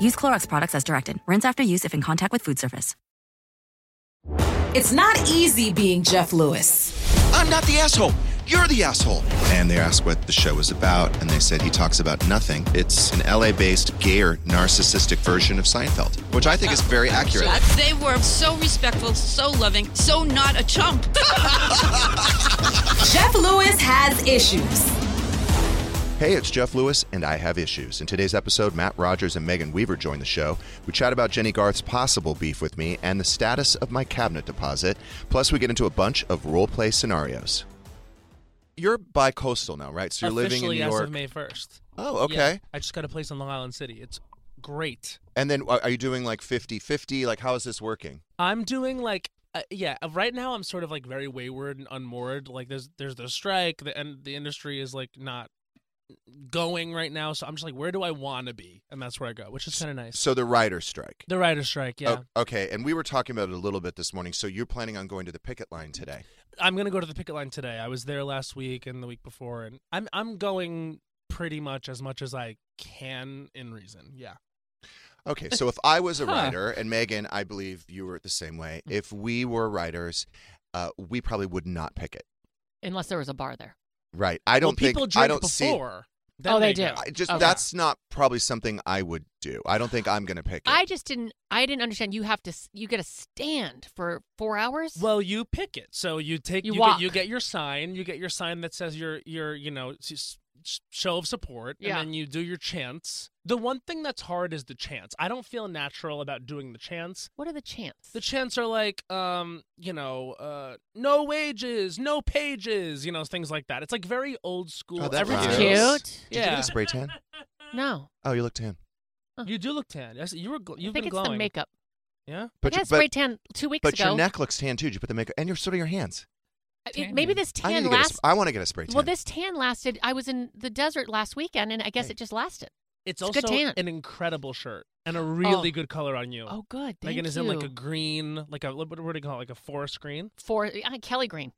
Use Clorox products as directed. Rinse after use if in contact with food surface. It's not easy being Jeff Lewis. I'm not the asshole. You're the asshole. And they asked what the show was about, and they said he talks about nothing. It's an LA based, gayer, narcissistic version of Seinfeld, which I think is very accurate. They were so respectful, so loving, so not a chump. Jeff Lewis has issues. Hey, it's Jeff Lewis, and I have issues. In today's episode, Matt Rogers and Megan Weaver join the show. We chat about Jennie Garth's possible beef with me and the status of my cabinet deposit. Plus, we get into a bunch of role play scenarios. You're bi-coastal now, right? So you're living in Officially New as York. of May 1st. Oh, okay. Yeah, I just got a place in Long Island City. It's great. And then are are you doing like 50-50? Like how is this working? I'm doing like uh, yeah, uh, right now I'm sort of like very wayward and unmoored. Like there's there's the strike the, and the industry is like not going right now, so I'm just like where do I want to be? And that's where I go, which is kind of nice. So the writer's strike. The writer's strike, yeah. Oh, okay, and we were talking about it a little bit this morning. So you're planning on going to the picket line today? I'm gonna go to the picket line today. I was there last week and the week before, and I'm I'm going pretty much as much as I can in reason. Yeah. Okay, so if I was a Huh. writer, and Megan, I believe you were the same way. If we were writers, uh, we probably would not picket. unless there was a bar there. Right? I don't well, people think drink I don't see. before. Then Oh, they go. do. I just Okay. that's not probably something I would do. I don't think I'm going to pick it. I just didn't. I didn't understand. You have to. You get a stand for four hours. Well, you pick it. So you take You you, walk. get you get your sign. You get your sign that says your your you know s- s- show of support, Yeah. and then you do your chants. The one thing that's hard is the chants. I don't feel natural about doing the chants. what are the chants? The chants are like, um, you know, uh, no wages, no pages, you know, things like that. It's like very old school. Oh, that Everything rhymes. else- Cute. Did you Yeah, get a spray tan? No, Oh, you look tan. you do look tan. Yes, you were. Gl- I you've think been it's glowing. the makeup. Yeah. But I you- got spray but, tan two weeks but ago. your neck looks tan too. Did you put the makeup and your so do your hands. I- it- maybe this I need tan to get a lasts. sp- I want to get a spray tan. Well, this tan lasted. I was in the desert last weekend, and I guess Hey. it just lasted. It's, It's a also tan. an incredible shirt and a really Oh. good color on you. Oh, good. Thank Megan is you. in like a green, like a what, what do you call it? Like a forest green. for uh, Kelly Green,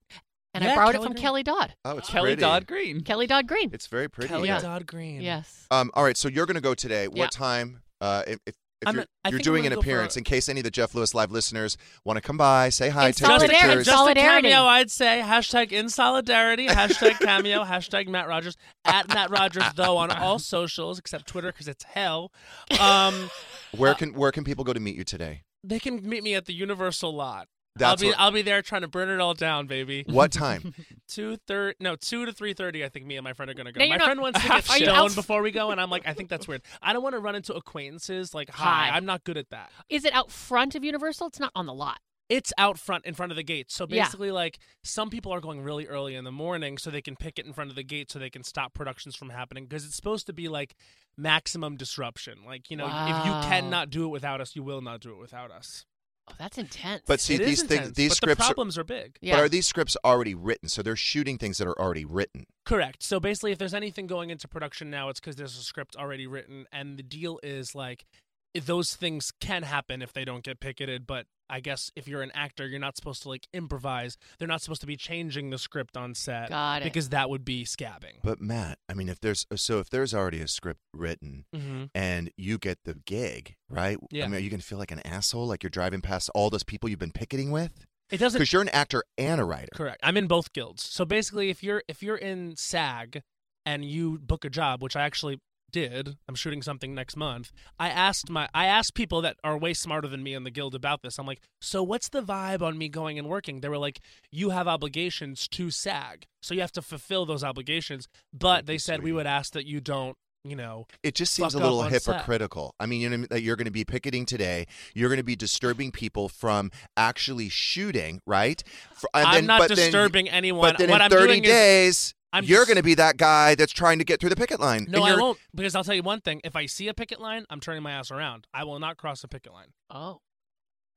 and I Yeah, borrowed Kelly it from Green. Kelly Dodd. oh, it's Kelly pretty. Dodd Green. Kelly Dodd Green. It's very pretty. Kelly Yeah. Dodd Green. Yes. Um, all right, so you're going to go today. What Yeah. time? Uh, if if, if I'm- you're, I you're think I'm doing an gonna go for appearance, a- in case any of the Jeff Lewis live listeners want to come by, say hi, In take solidarity. pictures. Just Solidarity. a cameo, I'd say. Hashtag in solidarity. Hashtag cameo. hashtag Matt Rogers. At Matt Rogers, though, on all socials except Twitter because it's hell. Um, Where can where can people go to meet you today? they can meet me at the Universal lot. That's I'll be what- I'll be there trying to burn it all down, baby. What time? Two thirty, no, two to three thirty. I think me and my friend are gonna go. No, my friend wants to get Are you stoned out- before we go, and I'm like, I think that's weird. I don't want to run into acquaintances. Like, hi, Hi. I'm not good at that. Is it out front of Universal? It's not on the lot. It's out front in front of the gate. So Yeah. basically, like some people are going really early in the morning, so they can pick it in front of the gate, so they can stop productions from happening. Because it's supposed to be like maximum disruption. Like you know, if you cannot do it without us, you will not do it without us. Oh, that's intense. But see, It is these things, intense, these but scripts, the are, problems are big. yeah. but are these scripts already written? So they're shooting things that are already written. Correct. So basically, if there's anything going into production now, it's because there's a script already written, and the deal is like if those things can happen if they don't get picketed. But I guess if you're an actor, you're not supposed to like improvise. They're not supposed to be changing the script on set Got it. because that would be scabbing. But Matt, I mean, if there's so if there's already a script written Mm-hmm. and you get the gig, right? Yeah. I mean, are you gonna feel like an asshole, like you're driving past all those people you've been picketing with? It doesn't. Because you're an actor and a writer. Correct. I'm in both guilds. So basically, if you're if you're in SAG and you book a job, which I actually did. I'm shooting something next month. I asked my I asked people that are way smarter than me in the guild about this. I'm like, so what's the vibe on me going and working? They were like, you have obligations to SAG, so you have to fulfill those obligations. But they said we would ask that you don't, you know, It just seems a little on set. hypocritical. I mean, you know that you're going to be picketing today. You're going to be disturbing people from actually shooting, right? For- and I'm then- not but then- disturbing anyone. But then What in I'm 30 doing is- days, I'm you're just- going to be that guy that's trying to get through the picket line. No, I you're- won't because I'll tell you one thing. If I see a picket line, I'm turning my ass around. I will not cross a picket line. Oh.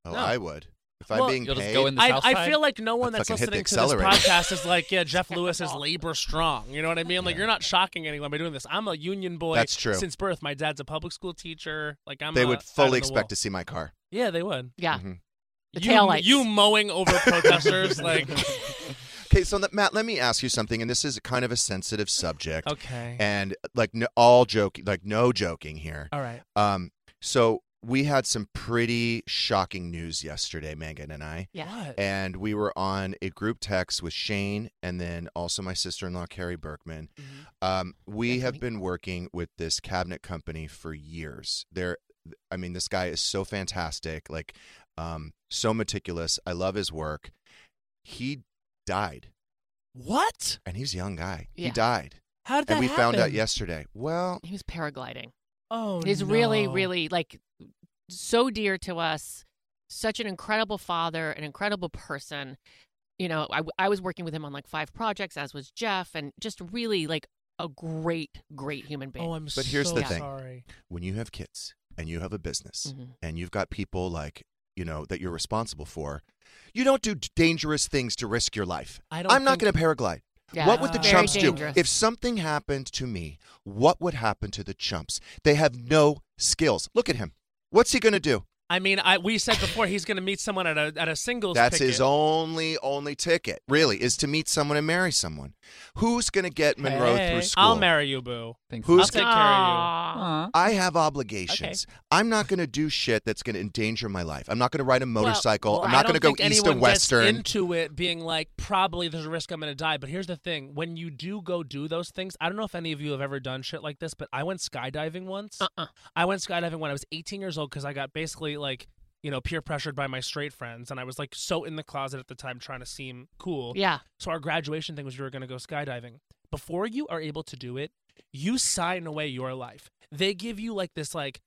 Oh, No. I would. If I'm being You'll just paid, go in the I, I feel like no one I'd that's fucking hit the listening to this podcast is like, yeah, Jeff Lewis is labor strong. You know what I mean? Like, you're not shocking anyone by doing this. I'm a union boy. That's true. Since birth, my dad's a public school teacher. Like, I'm. they a would fully expect wall. to see my car. Yeah, they would. Yeah. Mhm. The you, taillights. you mowing over protesters, like. Okay, so that, Matt, let me ask you something, and this is kind of a sensitive subject. Okay. And like no, all joking, like no joking here. All right. Um, so we had some pretty shocking news yesterday, Megan and I. Yeah. What? And we were on a group text with Shane and then also my sister in law, Carrie Berkman. Mm-hmm. Um, we have been working with this cabinet company for years. They're, I mean, this guy is so fantastic, like, um, so meticulous. I love his work. He died, What? and he's a young guy. He died. How did that And we found out yesterday. Well, He was paragliding. Oh, He's really, no. really like so dear to us. Such an incredible father, an incredible person. You know, I, I was working with him on like five projects, as was Jeff, and just really like a great, great human being. Oh, I'm But here's so the thing. sorry. when you have kids and you have a business Mhm. and you've got people like you know that you're responsible for you don't do dangerous things to risk your life. I don't i'm not going to paraglide. Yeah, what would the very chumps dangerous. do if something happened to me what would happen to the chumps? They have no skills. Look at him. What's he going to do I mean, I we said before he's going to meet someone at a at a singles. that's picket. his only only ticket really is to meet someone and marry someone who's going to get monroe Hey, through school I'll marry you, boo. Thanks. Who's I'll take care of Aw. I have obligations. I'm not going to do shit that's going to endanger my life. I'm not going to ride a motorcycle. Well, I'm not going to go think east anyone and western. Gets into it being like, probably there's a risk I'm going to die. But here's the thing: when you do go do those things, I don't know if any of you have ever done shit like this, but I went skydiving once. Uh-uh. I went skydiving when I was 18 years old because I got basically like. You know, peer pressured by my straight friends, and I was like so in the closet at the time, trying to seem cool. Yeah. So our graduation thing was we were going to go skydiving. Before you are able to do it, you sign away your life. They give you like this like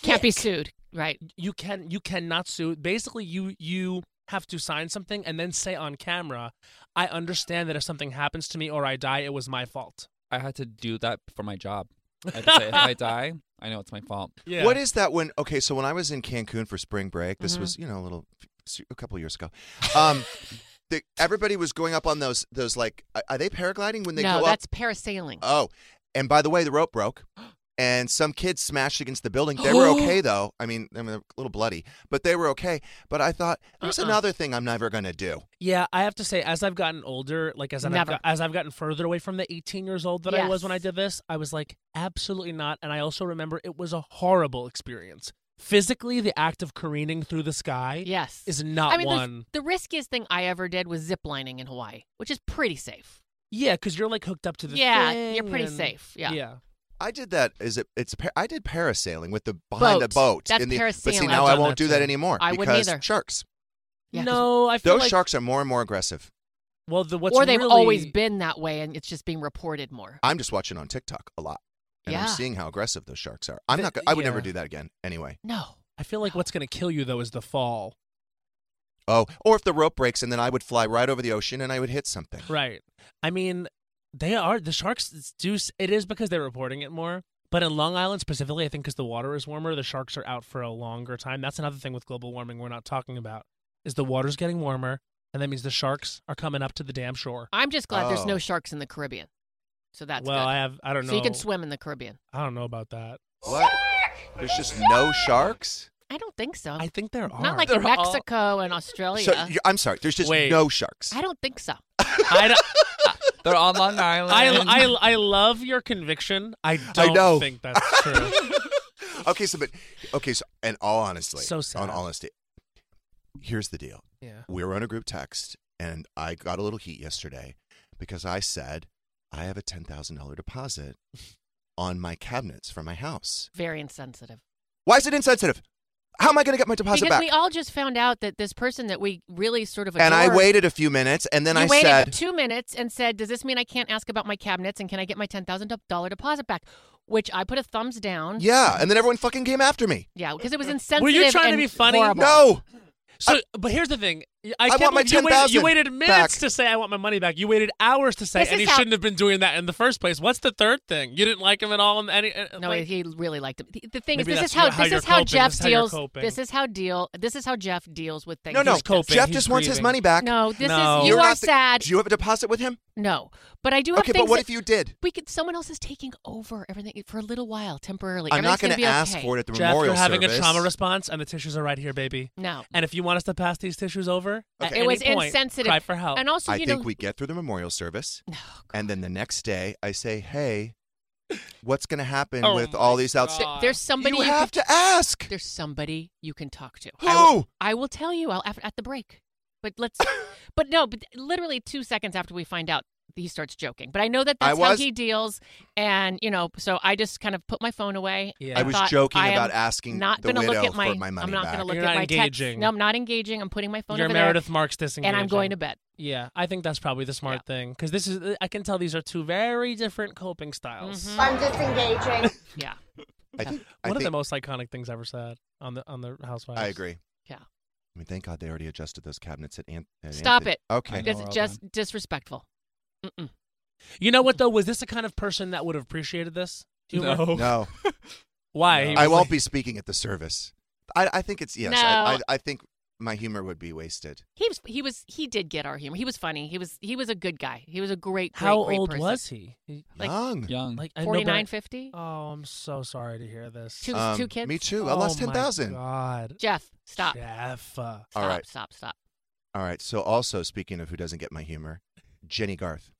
Can't be sued. Right. you can you cannot sue basically you you have to sign something and then say on camera i understand that if something happens to me or i die it was my fault I had to do that for my job. I had to say, if I die, I know it's my fault. yeah What is that when? Okay, so when I was in Cancun for spring break, this Mhm. was you know a little a couple years ago. Um, the, everybody was going up on those those like are- are they paragliding when they no, go up? that's parasailing. Oh, and by the way, the rope broke. And some kids smashed against the building. They were oh. okay though. I mean, I mean, a little bloody, but they were okay. But I thought there's Uh-uh. another thing I'm never gonna do. yeah i have to say as i've gotten older like as I've, got, as I've gotten further away from the 18 years old that i was when i did this i was like absolutely not and i also remember it was a horrible experience physically the act of careening through the sky yes. is not I mean, the- one The, riskiest thing I ever did was ziplining in Hawaii, which is pretty safe. yeah because you're like hooked up to the Yeah, thing you're pretty and- safe. Yeah. yeah I did that. Is it? It's. I did parasailing with the behind the Boat. boat. That's in the, But see, parasailing. now I've I done won't that do that anymore I wouldn't because either. sharks. Yeah, 'cause- no i feel Those like sharks are more and more aggressive. well the what's or they've really, always been that way, and it's just being reported more. I'm just watching on TikTok a lot, and I'm seeing how aggressive those sharks are. I'm The- not. I would never do that again. Anyway. No. I feel like what's going to kill you though is the fall. Oh, or if the rope breaks and then I would fly right over the ocean and I would hit something. Right. I mean, they are the sharks do. s- It is because they're reporting it more. But in Long Island specifically, I think because the water is warmer, the sharks are out for a longer time. That's another thing with global warming we're not talking about. Is the water's getting warmer, and that means the sharks are coming up to the damn shore. I'm just glad there's Oh. no sharks in the Caribbean. So that's well, good. I have. I don't know. So you can swim in the Caribbean. I don't know about that. What? There's just no sharks. I don't think so. I think there are. Not like They're in all- Mexico and Australia. So I'm sorry. There's just Wait. no sharks. I don't think so. I, don't- They're on Long Island. I, I, I love your conviction. I don't know. think that's true. okay, so but okay, so and all honestly, So sad. on honesty, here's the deal. yeah. We were on a group text, and I got a little heat yesterday because I said I have a ten thousand dollar deposit on my cabinets for my house. Very insensitive. Why is it insensitive? How am I going to get my deposit because back? we all just found out that this person that we really sort of adore, and I waited a few minutes, and then you I waited said, two minutes and said, "Does this mean I can't ask about my cabinets and can I get my ten thousand dollar deposit back?" Which I put a thumbs down. "Yeah," and then everyone fucking came after me. Yeah, because it was insensitive. Were you trying to and be funny? horrible. No, So, but here's the thing. I, can't want my believe you waited, you 10,000 waited minutes back. to say I want my money back. You waited hours to say, This and is he how- shouldn't have been doing that in the first place. What's the third thing? You didn't like him at all. In any, uh, No, like, he really liked him. The, the thing is, this is how how this is how coping. Jeff This is how deals. coping. This is how deal. This is how Jeff deals with things. no, no. He's coping. Jeff He's just wants his money back. No, this No. is you You're are the- sad. Do you have a deposit with him? No, but I do have Okay, but what that if you did? we could. Someone else is taking over everything for a little while, temporarily. I'm not going going to ask for it at the Jeff, memorial you're having a trauma response, and the tissues are right here, baby. No, And if you want us to pass these tissues over, at Okay. it any was point, insensitive. Cry for help. And also, I you think know, we get through the memorial service, No, and then the next day I say, "Hey, what's going to happen Oh with my all these God. outside?" th- there's somebody You you have can, to ask. There's somebody you can talk to. Who? I will, I will tell you. I'll after, at the break. But let's. but no. But literally two seconds after we find out, he starts joking. But I know that I that's how he deals, and you know, so I just kind of put my phone away. Yeah. I and was thought, joking I about asking Not gonna look at my. for my money I'm not going to look You're at not my engaging. text. No, I'm not engaging. I'm putting my phone You're over Meredith there, Marks disengaging. and I'm going to bed. Yeah, I think that's probably the smart thing because this is. I can tell these are two very different coping styles. Mhm. I'm disengaging. Yeah. I think. I One of the most iconic things ever said on the on the Housewives. I agree. Yeah. I mean, thank God they already adjusted those cabinets at, Ant- at Stop Anthony. it. Okay. I know. That's we're all just disrespectful. Mm-mm. You know what though? Was this the kind of person that would have appreciated this? humor? No. No, Why? He I won't like- be speaking at the service. I, I think it's yes. No. I, I, I think my humor would be wasted. He was. He was. He did get our humor. He was funny. He was. He was a good guy. He was a great. great How great old person. was he? He- Like- Young. Young. Like I know, but I- 49, 50? Oh, I'm so sorry to hear this. Two, Um, two kids. Me too. I lost Oh my ten thousand. God, Jeff, stop. Jeff. uh, Stop, All right. Stop. Stop. All right. So also speaking of who doesn't get my humor, Jennie Garth.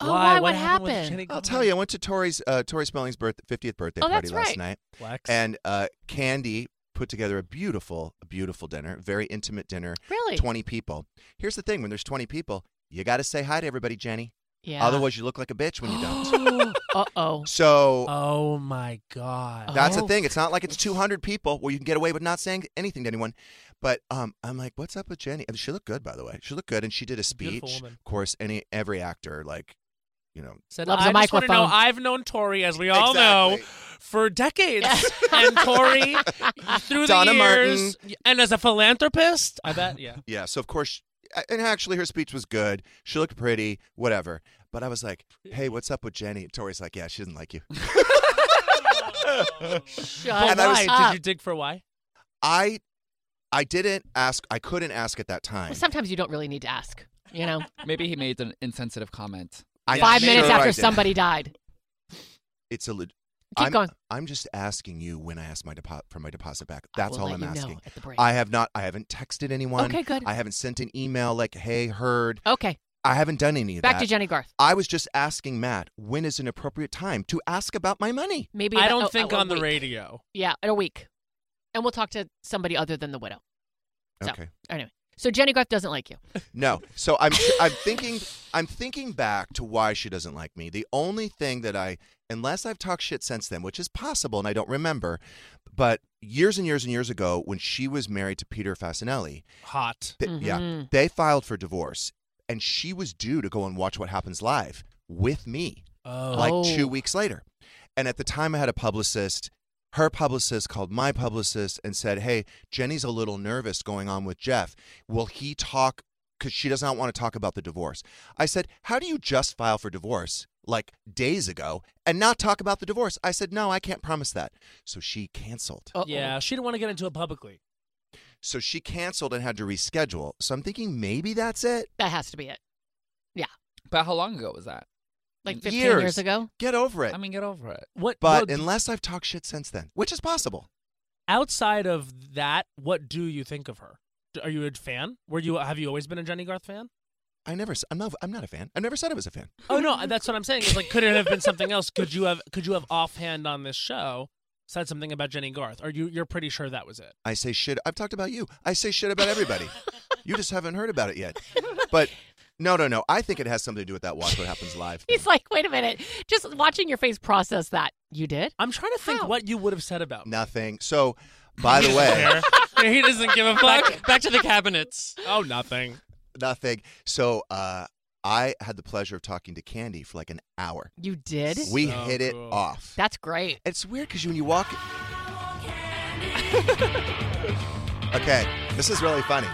Oh, why? why? What happened? with happened? Jennie I'll tell you. I went to Tori's uh, Tori Spelling's birth, 50th birthday Oh, party last right. night, Flex. and uh, Candy put together a beautiful, a beautiful dinner, very intimate dinner. Really? 20 people. Here's the thing: when there's 20 people, you got to say hi to everybody, Jennie. Yeah. Otherwise, you look like a bitch when you don't. uh oh. so oh my God. That's Oh. the thing. It's not like it's 200 people where you can get away with not saying anything to anyone. But um, I'm like, what's up with Jennie? And she looked good, by the way. She looked good, and she did a speech. woman. Of course, any every actor, like, you know, Said, Loves I a just want to know. microphone. I've known Tori, as we all know, for decades, and Tori through Donna the years, Martin. and as a philanthropist, I bet. Yeah. yeah. So of course, and actually, her speech was good. She looked pretty, whatever. But I was like, hey, what's up with Jennie? Tori's like, yeah, she doesn't like you. Shut But And I was- up. Did you dig for why? I, I didn't ask. I couldn't ask at that time. Well, sometimes you don't really need to ask. You know, Maybe he made an insensitive comment. I'm five sure minutes I after somebody died. It's a. leg- Keep I'm, going. I'm just asking you when I ask my depo- for my deposit back. That's all I'm asking. at the break. I have not. I haven't texted anyone. Okay, good. I haven't sent an email like, "Hey, heard." Okay, I haven't done any of back that. Back to Jennie Garth. I was just asking Matt when is an appropriate time to ask about my money. Maybe I don't oh, think oh, on the week. radio. Yeah, in a week, and we'll talk to somebody other than the widow. So, Okay. Anyway, so Jennie Garth doesn't like you. No. So I'm I'm thinking I'm thinking back to why she doesn't like me. The only thing that I unless I've talked shit since then, which is possible and I don't remember, but years and years and years ago when she was married to Peter Facinelli, Hot. th- yeah, mm-hmm. they filed for divorce and she was due to go and watch what happens live with me Oh. like Oh. two weeks later. And at the time, I had a publicist. Her publicist called my publicist and said, Hey, Jenny's a little nervous going on with Jeff. Will he talk? Because she does not want to talk about the divorce. I said, How do you just file for divorce like days ago and not talk about the divorce? I said, No, I can't promise that. So she canceled. Uh-oh. Yeah, she didn't want to get into it publicly. So she canceled and had to reschedule. So I'm thinking maybe that's it. that has to be it. Yeah. But how long ago was that? Like 15 Years. years ago. Get over it. I mean, get over it. What? but what- unless I've talked shit since then, which is possible. outside of that, what do you think of her? Are you a fan? Were you? Have you always been a Jennie Garth fan? I never, s- I'm not, I'm not a fan. I've never said I was a fan. Oh no, that's what I'm saying. Is like, could it have been something else? Could you have? Could you have offhand on this show said something about Jennie Garth? Or you? You're pretty sure that was it. I say shit. I've talked about you. I say shit about everybody. you just haven't heard about it yet. But no, no, no. I think it has something to do with that. Watch what happens live. He's like, wait a minute. Just watching your face process that. You did? I'm trying to think what you would have said about me. Nothing. So, by the way, he doesn't give a fuck. Back, back to the cabinets. Oh, nothing. nothing. So, uh, I had the pleasure of talking to Candy for like an hour. You did? We So hit it cool. off. That's great. It's weird because when you walk. okay, this is really funny.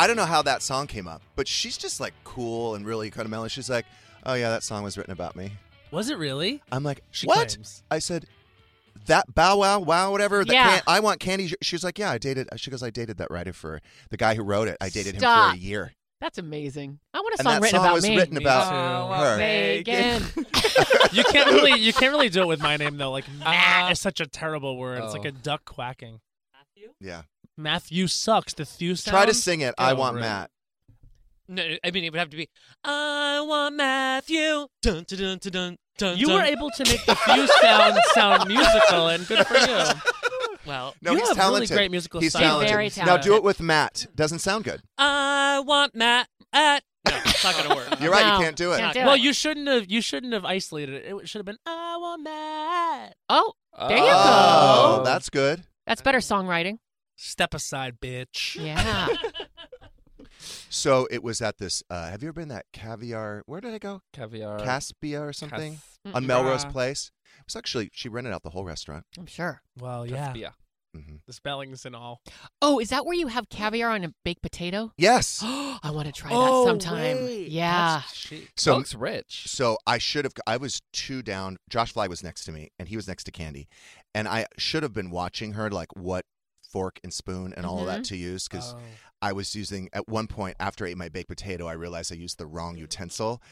I don't know how that song came up, but she's just like cool and really kind of mellow. She's like, "Oh yeah, that song was written about me." Was it really? I'm like, She "What?" claims. I said, "That Bow Wow Wow whatever." That Yeah. can- I want Candy. She was like, "Yeah, I dated." She goes, "I dated that writer for the guy who wrote it. I dated him for a year." That's amazing. I want a And song that written song about was me. written about too. Oh, her. Megan. You can't really you can't really do it with my name though. Like Matt ah is such a terrible word. It's like Oh. a duck quacking. Yeah. Matthew sucks. The thew sound. Try to sing it. Get I over want it. Matt. No, I mean it would have to be. I want Matthew. Dun dun dun dun dun. dun You were able to make the thew sound sound musical, and good for you. Well, No, You he's have really talented. great musical he's style. talented. Very Now talented. do it with Matt. Doesn't sound good. I want Matt at. No, it's not gonna work. You're right. No, you can't do it. can't do Well, it. you shouldn't have. You shouldn't have isolated it. It should have been. I want Matt. Oh, there you Oh, go. that's good. That's better songwriting. Step aside, bitch. Yeah. So it was at this. Uh, have you ever been that caviar? Where did I go? Caviar. Kaspia or something Cas- on Melrose Mm-mm. Place. It was actually she rented out the whole restaurant. I'm sure. Well, yeah. Kaspia. hmm The spellings and all. Oh, is that where you have caviar on a baked potato? Yes. I want to try Oh, that sometime. wait. Yeah. That's. So Looks rich. So I should have. I was two down. Josh Flagg was next to me, and he was next to Candy, and I should have been watching her, like what fork and spoon and all of that to use, because Oh. I was using at one point after I ate my baked potato, I realized I used the wrong utensil,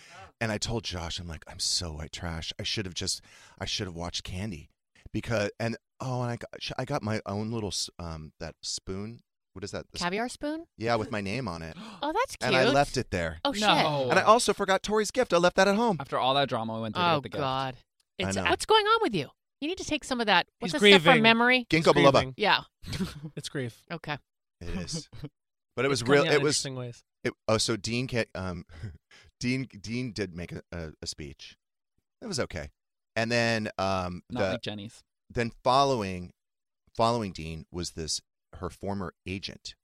and I told Josh, I'm like, I'm so white trash. I should have just, I should have watched Candy, because and oh, and I got, I got my own little um that spoon. What is that? The sp- Caviar spoon? Yeah, with my name on it, Oh, that's cute. and I left it there. Oh, shit. No. And I also forgot Tori's gift. I left that at home. After all that drama we went through Oh, the. God. I It's, what's going on with you? You need to take some of that. What's He's the stuff from grieving. memory? Ginkgo biloba. grieving. Yeah. It's grief. Okay. It is. But it was real. It was. interesting ways. It, oh, so Dean can um, Dean Dean did make a, a, a speech. It was okay, and then um, Not the like Jennie's. then following following Dean was this her former agent.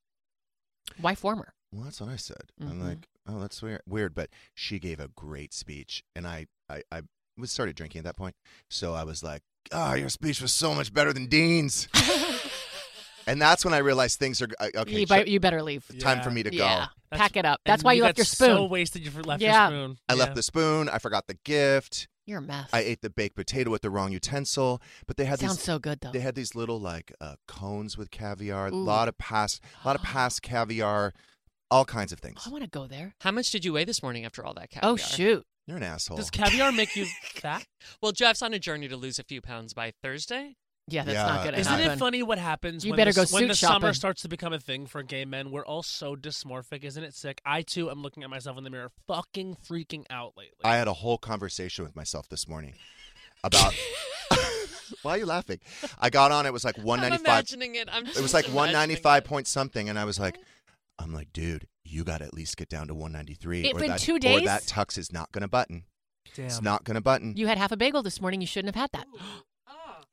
Why former? Well, that's what I said. I'm Mhm. like, oh, that's weird. Weird, but she gave a great speech, and I I I was started drinking at that point, so I was like, oh, your speech was so much better than Dean's. and that's when I realized things are uh, okay. you, ch- be- you better leave. time Yeah. for me to go. Yeah. Pack it up. That's And why you, left your spoon. So wasted. You left Yeah. your spoon. I Yeah. left the spoon. I forgot the gift. You're a mess. I ate the baked potato with the wrong utensil. But they had Sounds these. so good, though. They had these little like uh, cones with caviar. A lot of past, a lot of past caviar, all kinds of things. I want to go there. How much did you weigh this morning after all that caviar? Oh, shoot. You're an asshole. Does caviar make you fat? Well, Jeff's on a journey to lose a few pounds by Thursday. Yeah, that's Yeah. not going to happen. Isn't happen. it funny what happens You when better the, go when suit the summer shopping. starts to become a thing for gay men? We're all so dysmorphic, isn't it sick? I too am looking at myself in the mirror, fucking freaking out lately. I had a whole conversation with myself this morning about. Why are you laughing? I got on. It was like I'm 195. imagining it. I'm It was just like imagining 195 point something, and I was like, I'm like, dude, you got to at least get down to 193. If or in that, two Or that tux is not going to button. Damn. It's not going to button. You had half a bagel this morning. You shouldn't have had that.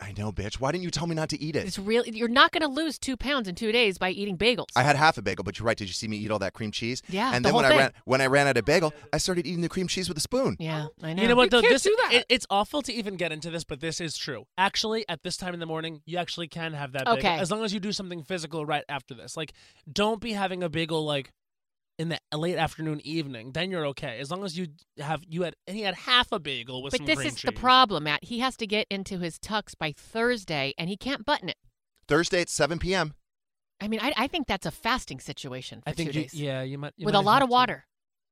I know, bitch. Why didn't you tell me not to eat it? It's real. You're not going to lose two pounds in two days by eating bagels. I had half a bagel, but you're right. Did you see me eat all that cream cheese? Yeah, And the then whole when I thing. ran when I ran out of bagel, I started eating the cream cheese with a spoon. yeah, I know. You know what? though? can't this do that. It, it's awful to even get into this, but this is true. Actually, at this time in the morning, you actually can have that bagel Okay. as long as you do something physical right after this. Like, don't be having a bagel like in the late afternoon, evening. Then you're okay. As long as you have you had and he had half a bagel with But some this cream is the problem, Matt. He has to get into his tux by Thursday, and he can't button it. Thursday at 7 p.m. I mean, I, I think that's a fasting situation for I think two you, days. yeah, you might you with might a lot have of to. water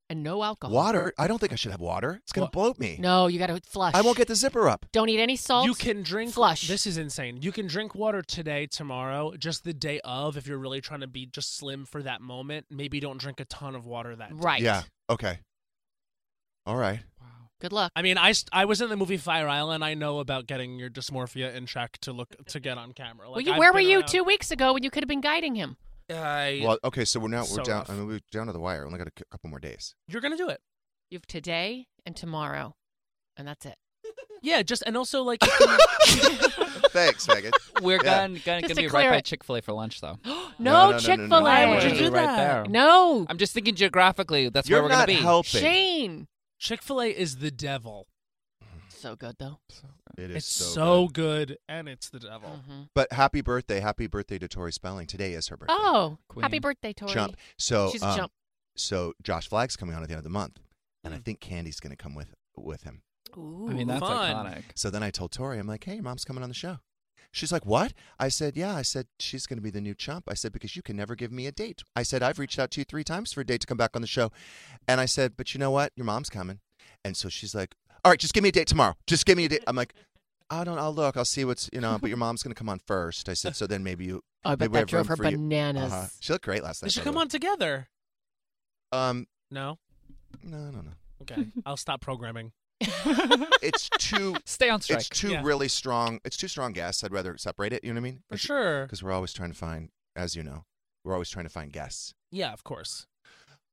and no alcohol. Water? I don't think I should have water. It's going to bloat me. No, you got to flush. I won't get the zipper up. Don't eat any salt. You can drink flush. This is insane. You can drink water today, tomorrow, just the day of. If you're really trying to be just slim for that moment, maybe don't drink a ton of water that day. right. Yeah. Okay. All right. Wow. Good luck. I mean, I, st- I was in the movie Fire Island. I know about getting your dysmorphia in check to look to get on camera. Like, well, you, where were you around- two weeks ago when you could have been guiding him? I, Well, okay. So we're now we're So down. rough. I mean, we're down to the wire. Only got a c- couple more days. you're gonna do it. You have today and tomorrow, and that's it. Yeah, just and also like Thanks, Megan. We're Yeah. gonna, gonna, Just gonna to be clear right by it. Chick Fil A for lunch, though. no, no, no, no, Chick no. Fil Why would you A. do right that? there. No, I'm just thinking geographically. That's You're where we're not gonna be. helping. Shane. Chick Fil A is the devil. So good though. It is It's so, so, good. good. and it's the devil. Mhm. But happy birthday, happy birthday to Tori Spelling. Today is her birthday. Oh, Queen. happy birthday, Tori. Chump. So She's a um, chump. So Josh Flagg's coming on at the end of the month, and I Mm. think Candy's going to come with with him. Ooh. I mean, that's Fun. iconic. So then I told Tori, I'm like, hey, your mom's coming on the show. She's like, what? I said, yeah. I said, she's going to be the new chump. I said, because you can never give me a date. I said, I've reached out to you three times for a date to come back on the show. And I said, but you know what? Your mom's coming. And so she's like, all right, just give me a date tomorrow. Just give me a date. I'm like, I don't, I'll look. I'll see what's, you know, but your mom's going to come on first. I said, so then maybe you. I bet maybe we that have drove room her for you." bananas. Uh-huh. She looked great last night. They should by the come way. on together. Um, No. no, no, no. Okay, I'll stop programming. It's too. Stay on strike. It's too Yeah. really strong. It's too strong guests. I'd rather separate it. You know what I mean? For sure. Because we're always trying to find, as you know, we're always trying to find guests. Yeah, of course.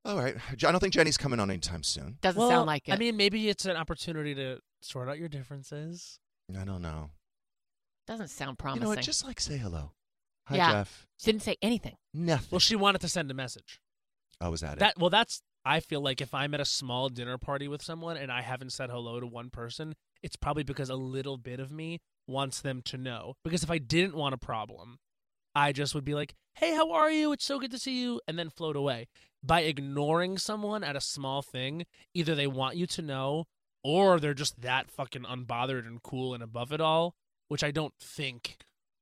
All right. I don't think Jennie's coming on anytime soon. Doesn't well, sound like it. I mean, maybe it's an opportunity to sort out your differences. I don't know. doesn't sound You promising. know what? Just like say hello. Hi, Yeah. Jeff. She didn't say anything. Nothing. Well, she wanted to send a message. Oh, I was at it. That well, that's. I feel like if I'm at a small dinner party with someone and I haven't said hello to one person, it's probably because a little bit of me wants them to know. Because if I didn't want a problem, I just would be like, "Hey, how are you? It's so good to see you," and then float away. By ignoring someone at a small thing, either they want you to know, or they're just that fucking unbothered and cool and above it all, which I don't think.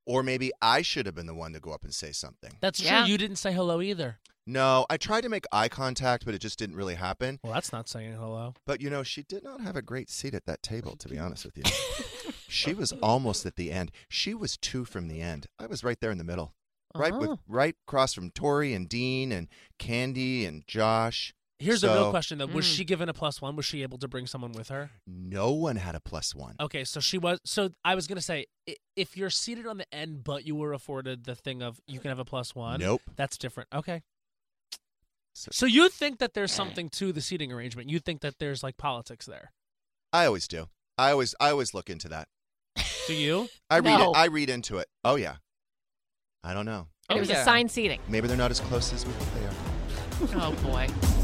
or maybe I should have been the one to go up and say something. That's Yeah. true. You didn't say hello either. No, I tried to make eye contact, but it just didn't really happen. Well, that's not saying hello. But you know, she did not have a great seat at that table, to be honest with you. she was almost at the end. She was two from the end. I was right there in the middle. Right with Oh. right across from Tori and Dean and Candy and Josh. Here's the real question though: Was Mm. she given a plus one? Was she able to bring someone with her? No one had a plus one. Okay, so she was. So I was gonna say, if you're seated on the end, but you were afforded the thing of you can have a plus one. Nope. That's different. Okay. So- So you think that there's something to the seating arrangement? You think that there's like politics there? I always do. I always I always look into that. Do you? I read No. it. I read into it. Oh yeah. I don't know. And Oh, it was yeah. assigned seating. Maybe they're not as close as we think they are. Oh boy.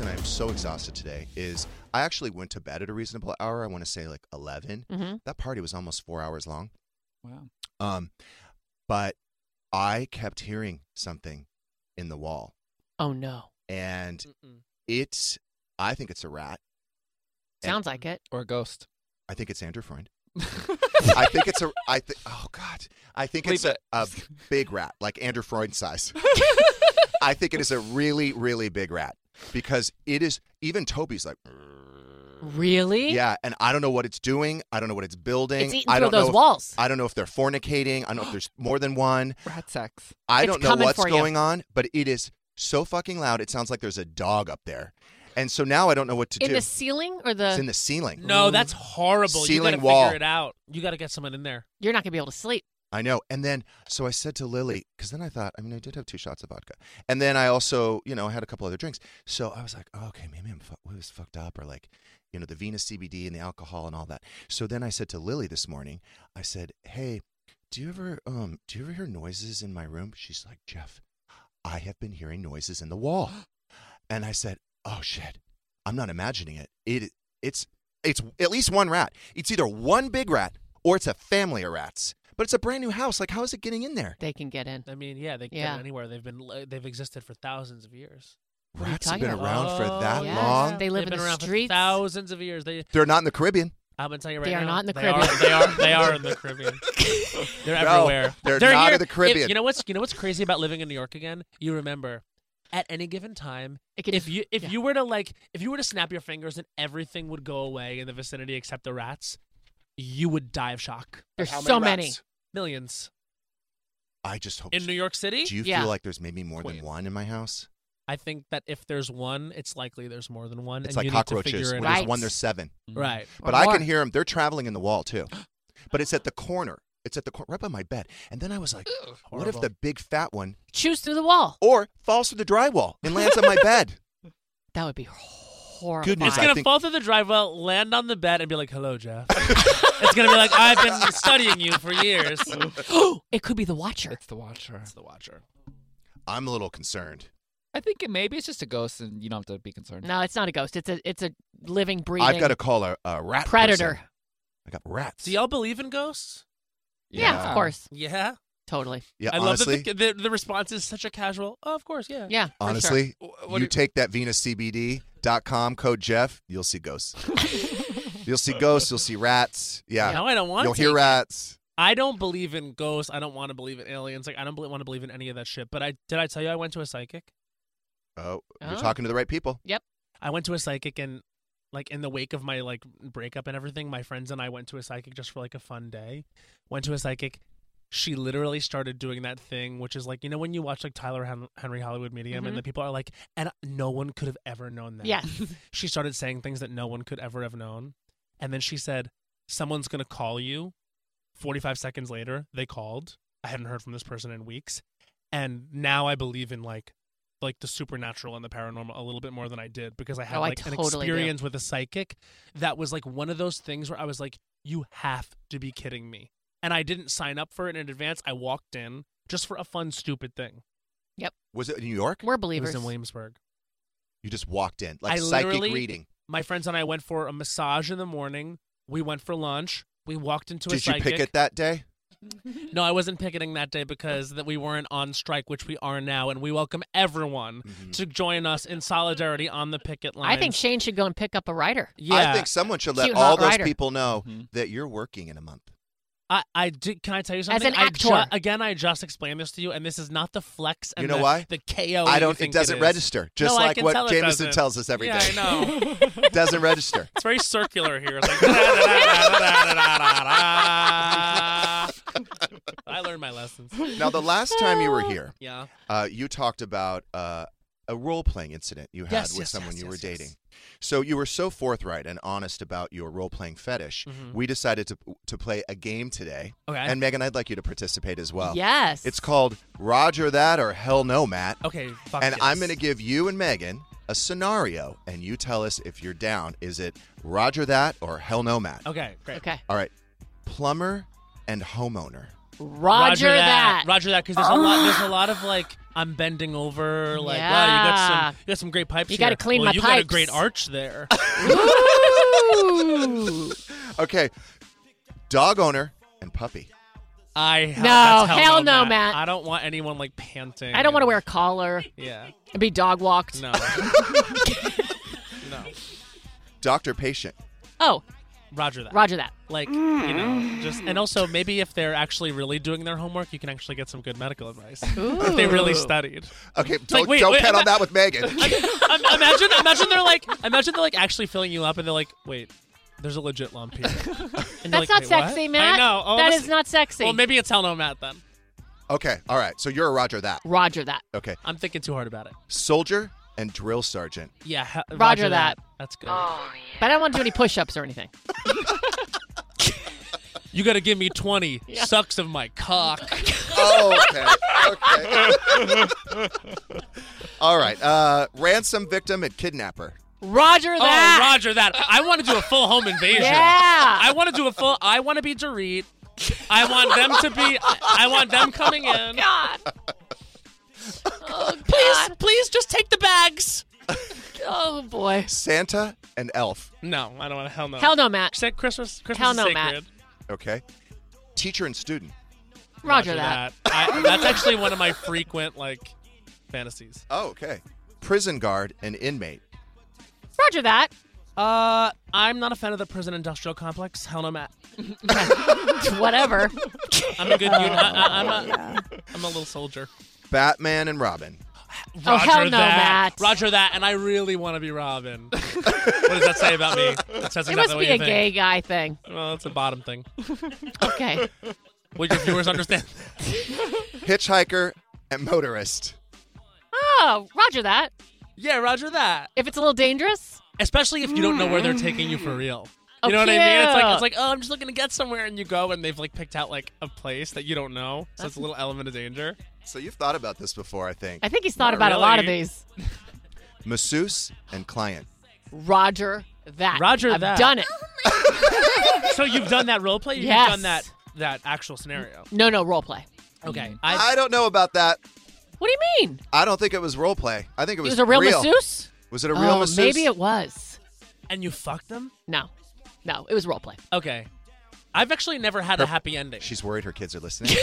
Reason I'm so exhausted today is I actually went to bed at a reasonable hour. I want to say like 11. Mhm. That party was almost four hours long. Wow. Um, but I kept hearing something in the wall, Oh no. and Mm-mm. it's. I think it's a rat. And Sounds like it. Or a ghost. I think it's Andrew Freund. I think it's a. I think. Oh God. I think it's Leave a, a big rat, like Andrew Freund size. I think it is a really, really big rat because it is. Even Toby's like. Really? Yeah, and I don't know what it's doing. I don't know what it's building. It's eating I through don't know those if- walls. I don't know if they're fornicating. I don't know if there's more than one. Rat sex. I It's don't know what's for you. going on, but it is so fucking loud. It sounds like there's a dog up there, and so now I don't know what to In do. In the ceiling or the? it's in the ceiling. No, that's horrible. you Ceiling gotta wall. figure it out. You got to get someone in there. You're not gonna be able to sleep. I know. And then, so I said to Lily, because then I thought, I mean, I did have two shots of vodka. And then I also, you know, I had a couple other drinks. So I was like, oh, okay, maybe I'm fu- was fucked up or like, you know, the Venus CBD and the alcohol and all that. So then I said to Lily this morning, I said, hey, do you ever, um, do you ever hear noises in my room? She's like, Jeff, I have been hearing noises in the wall. And I said, oh shit, I'm not imagining it. It, it's, it's at least one rat. It's either one big rat or it's a family of rats. But it's a brand new house. Like, how is it getting in there? They can get in. I mean, yeah, they can Yeah. get anywhere. They've been they've existed for thousands of years. What are you Rats have been about? around for that oh, Yes. long. They live They've in been the around streets. for thousands of years. They They're not in the Caribbean. I'm gonna tell you right They are not in the they Caribbean. Are, they are. They are in the Caribbean. They're No, everywhere. they're not here. in the Caribbean. If- you know what's you know what's crazy about living in New York again? You remember, at any given time, It if just- you if yeah. you were to like if you were to snap your fingers and everything would go away in the vicinity except the rats, you would die of shock. There's so many many. Rats? Millions I just hope. in New York City. Do you Yeah. feel like there's maybe more Queen. than one in my house? I think that if there's one, it's likely there's more than one. It's and like you need to cockroaches. figure Where it there's. Right. one, there's seven. Mm-hmm. Right. But Or I more. can hear them. They're traveling in the wall too. But it's at the corner. It's at the corner, right by my bed. And then I was like, what if Horrible. the big fat one, Choose through the wall. or falls through the drywall and lands on my bed? That would be horrible. Good news, It's I gonna think- fall through the driveway, land on the bed, and be like, "Hello, Jeff." it's gonna be like, "I've been studying you for years." it could be the Watcher. It's the Watcher. It's the Watcher. I'm a little concerned. I think it maybe it's just a ghost, and you don't have to be concerned. No, it's not a ghost. It's a it's a living, breathing. I've got to call a, a rat predator. person. I got rats. Do y'all believe in ghosts? Yeah, Yeah. of course, Yeah. totally. yeah, I honestly, love that the, the, the response is such a casual. Oh, of course, yeah. Yeah, for sure. honestly, Wh- what you do you- take that VenusCBD.com code Jeff, you'll see ghosts. you'll see ghosts. You'll see rats. Yeah, No, I don't want you'll to. hear rats. I don't believe in ghosts. I don't want to believe in aliens. Like I don't want to believe in any of that shit. But I did. I tell you, I went to a psychic. Oh, you're Oh. talking to the right people. Yep. I went to a psychic and like in the wake of my like breakup and everything, my friends and I went to a psychic just for like a fun day. Went to a psychic. She literally started doing that thing, which is like you know when you watch like Tyler Hen- Henry Hollywood Medium, Mhm. and the people are like, and no one could have ever known that. Yes. she started saying things that no one could ever have known, and then she said, "Someone's gonna call you." Forty-five seconds later, they called. I hadn't heard from this person in weeks, and now I believe in like like the supernatural and the paranormal a little bit more than I did because I had Oh, I like an totally do. experience with a psychic that was like one of those things where I was like, you have to be kidding me. And I didn't sign up for it in advance. I walked in just for a fun, stupid thing. Yep. Was it in New York? We're It was believers. in Williamsburg. You just walked in like I psychic reading. My friends and I went for a massage in the morning. We went for lunch. We walked into a Did you psychic. pick it that day? No, I wasn't picketing that day because that we weren't on strike, which we are now, and we welcome everyone Mm-hmm. to join us in solidarity on the picket line. I think Shane should go and pick up a writer. Yeah, I think someone should let Cute, all those rider. people know Mm-hmm. that you're working in a month. I, I do, can I tell you something? As something? an I actor. again, I just explained this to you, and this is not the flex. And You know the, why? The KO. I don't. It doesn't is. register. Just No, like what tell Jamison doesn't. tells us every day. yeah, I know. doesn't register. It's very circular here. It's like, I learned my lessons. Now, the last time you were here, Yeah. uh, you talked about uh, a role playing incident you had Yes, with yes, someone yes, you were yes, yes. dating. So you were so forthright and honest about your role playing fetish. Mhm. We decided to to play a game today. Okay. And Megan, I'd like you to participate as well. Yes. It's called Roger That or Hell No, Matt. Okay, fuck and I'm going to give you and Megan a scenario, and you tell us if you're down. Is it Roger That or Hell No, Matt? Okay, great. Okay. All right. Plumber and homeowner. Roger, that. Roger that, because there's a lot. There's a lot of like I'm bending over. Like, wow, you got some. You got some great pipes. You gotta clean well, my you got a great arch there. Okay. Dog owner and puppy. I No, that's hell, hell no, no, Matt. I don't want anyone like panting. I don't want to wear a collar Yeah. and be dog walked. No. no. Doctor patient. Oh, Roger that. Roger that. Like you mm. know, just and also maybe if they're actually really doing their homework, you can actually get some good medical advice if they really studied. Okay, don't, wait, don't wait, bet on that with Megan. Imagine, imagine they're like, imagine they're like actually filling you up, and they're like, wait, there's a legit lump here. And you're That's like, not "Wait, sexy, what?" Matt. I know. Oh, That this- is not sexy. Well, maybe it's hell no, Matt. Then Okay, all right. So you're a Roger that. Roger that. Okay. I'm thinking too hard about it. Soldier and drill sergeant. Yeah, ha- Roger, that. That's good. But I don't want to do any push-ups or anything. You got to give me twenty sucks of my cock. Oh, okay. Okay. all right. Uh, ransom victim and kidnapper. Roger that. Oh, Roger that. I want to do a full home invasion. Yeah. I want to do a full. I want to be Dorit. I want them to be. I want them coming in. God. Oh, Please, please, just take the bags. Oh boy. Santa and elf. No, I don't want to. Hell no. Hell no, Matt. Say Christmas. Christmas Hell is no, sacred. Matt. Okay. Teacher and student. Roger, that. I, that's actually one of my frequent like fantasies. Oh, okay. Prison guard and inmate. Roger that. Uh, I'm not a fan of the prison industrial complex. Hell no, Matt. Whatever. I'm a good. unit. I, I, I'm a. am a little soldier. Batman and Robin. Oh, Roger hell no, that. Matt. Roger that. And I really want to be Robin. what does that say about me? It says It exactly must what be you a think. gay guy thing. Well, it's a bottom thing. Okay. Would your viewers understand? Hitchhiker and motorist. Oh, Roger that. yeah, Roger that. If it's a little dangerous. Especially if you don't know where they're mm. taking you for real. Oh, You know what I mean? It's like it's like oh, I'm just looking to get somewhere, and you go, and they've like picked out like a place that you don't know, so it's a little element of danger. So you've thought about this before, I think. I think he's thought Not about a lot of these. Masseuse and client. Roger that. Roger I've that. done it. Oh so you've done that role play? You've Yes. done that that actual scenario. No, no, role play. Okay. I don't know about that. What do you mean? I don't think it was role play. I think it It was, was a real, masseuse? Was it a real oh, masseuse? Maybe it was. And you fucked them? No. No, it was role play. Okay. I've actually never had a happy ending. She's worried her kids are listening,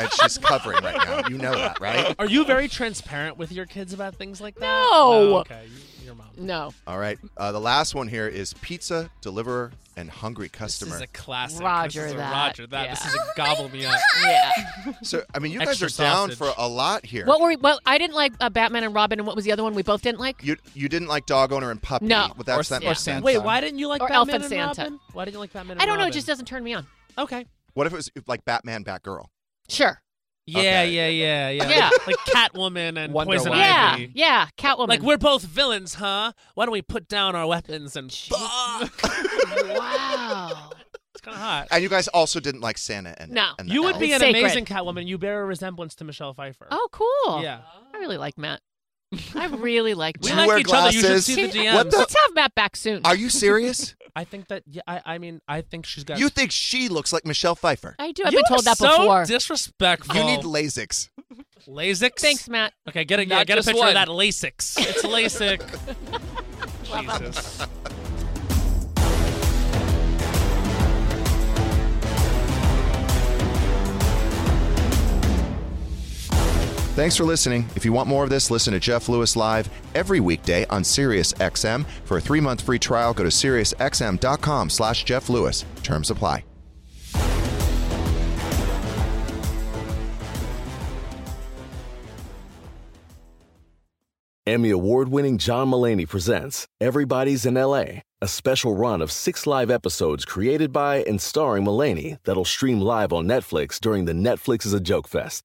and she's covering right now. You know that, right? Are you very transparent with your kids about things like that? No. Oh, okay. You, your mom. No. All right. Uh, the last one here is pizza deliverer and hungry customer. This is a classic. Roger this is a that. Roger that. This is a gobble me up. Yeah. so I mean, you guys Extra are down sausage. for a lot here. What were we? Well, I didn't like uh, Batman and Robin, and what was the other one we both didn't like? You you didn't like dog owner and puppy. No. Well, that's Or- that or. Santa. Wait, why didn't you like Or Batman Elf and and Santa. Robin? Why didn't you like Batman and I don't know. It just doesn't turn me on. Okay. What if it was like Batman, Batgirl? Sure. Yeah, Okay. yeah, yeah, yeah. Yeah. like Catwoman and Wonder Poison Woman. Yeah. Ivy. Yeah. Catwoman. Like we're both villains, huh? Why don't we put down our weapons and fuck? wow. It's kind of hot. And you guys also didn't like Santa and No. and the You would be It's an sacred. amazing Catwoman. You bear a resemblance to Michelle Pfeiffer. Oh, cool. Yeah. I really like Matt. I really like We Do Matt. like wear each other. You should glasses? see the DMs. What the- Let's have Matt back soon. Are you serious? I think that. Yeah. I. I mean. I think she's got. you think she looks like Michelle Pfeiffer? I do. I've You been told are that so before. Disrespectful. You need Lasix. Lasix. Thanks, Matt. Okay, get a yeah, Not get a just picture one. of that Lasix. It's LASIK. Jesus. Thanks for listening. If you want more of this, listen to Jeff Lewis live every weekday on Sirius XM. For a three-month free trial, go to SiriusXM.com slash Jeff Lewis. Terms apply. Emmy award winning John Mulaney presents Everybody's in LA, a special run of six live episodes created by and starring Mulaney that'll stream live on Netflix during the Netflix is a Joke Fest.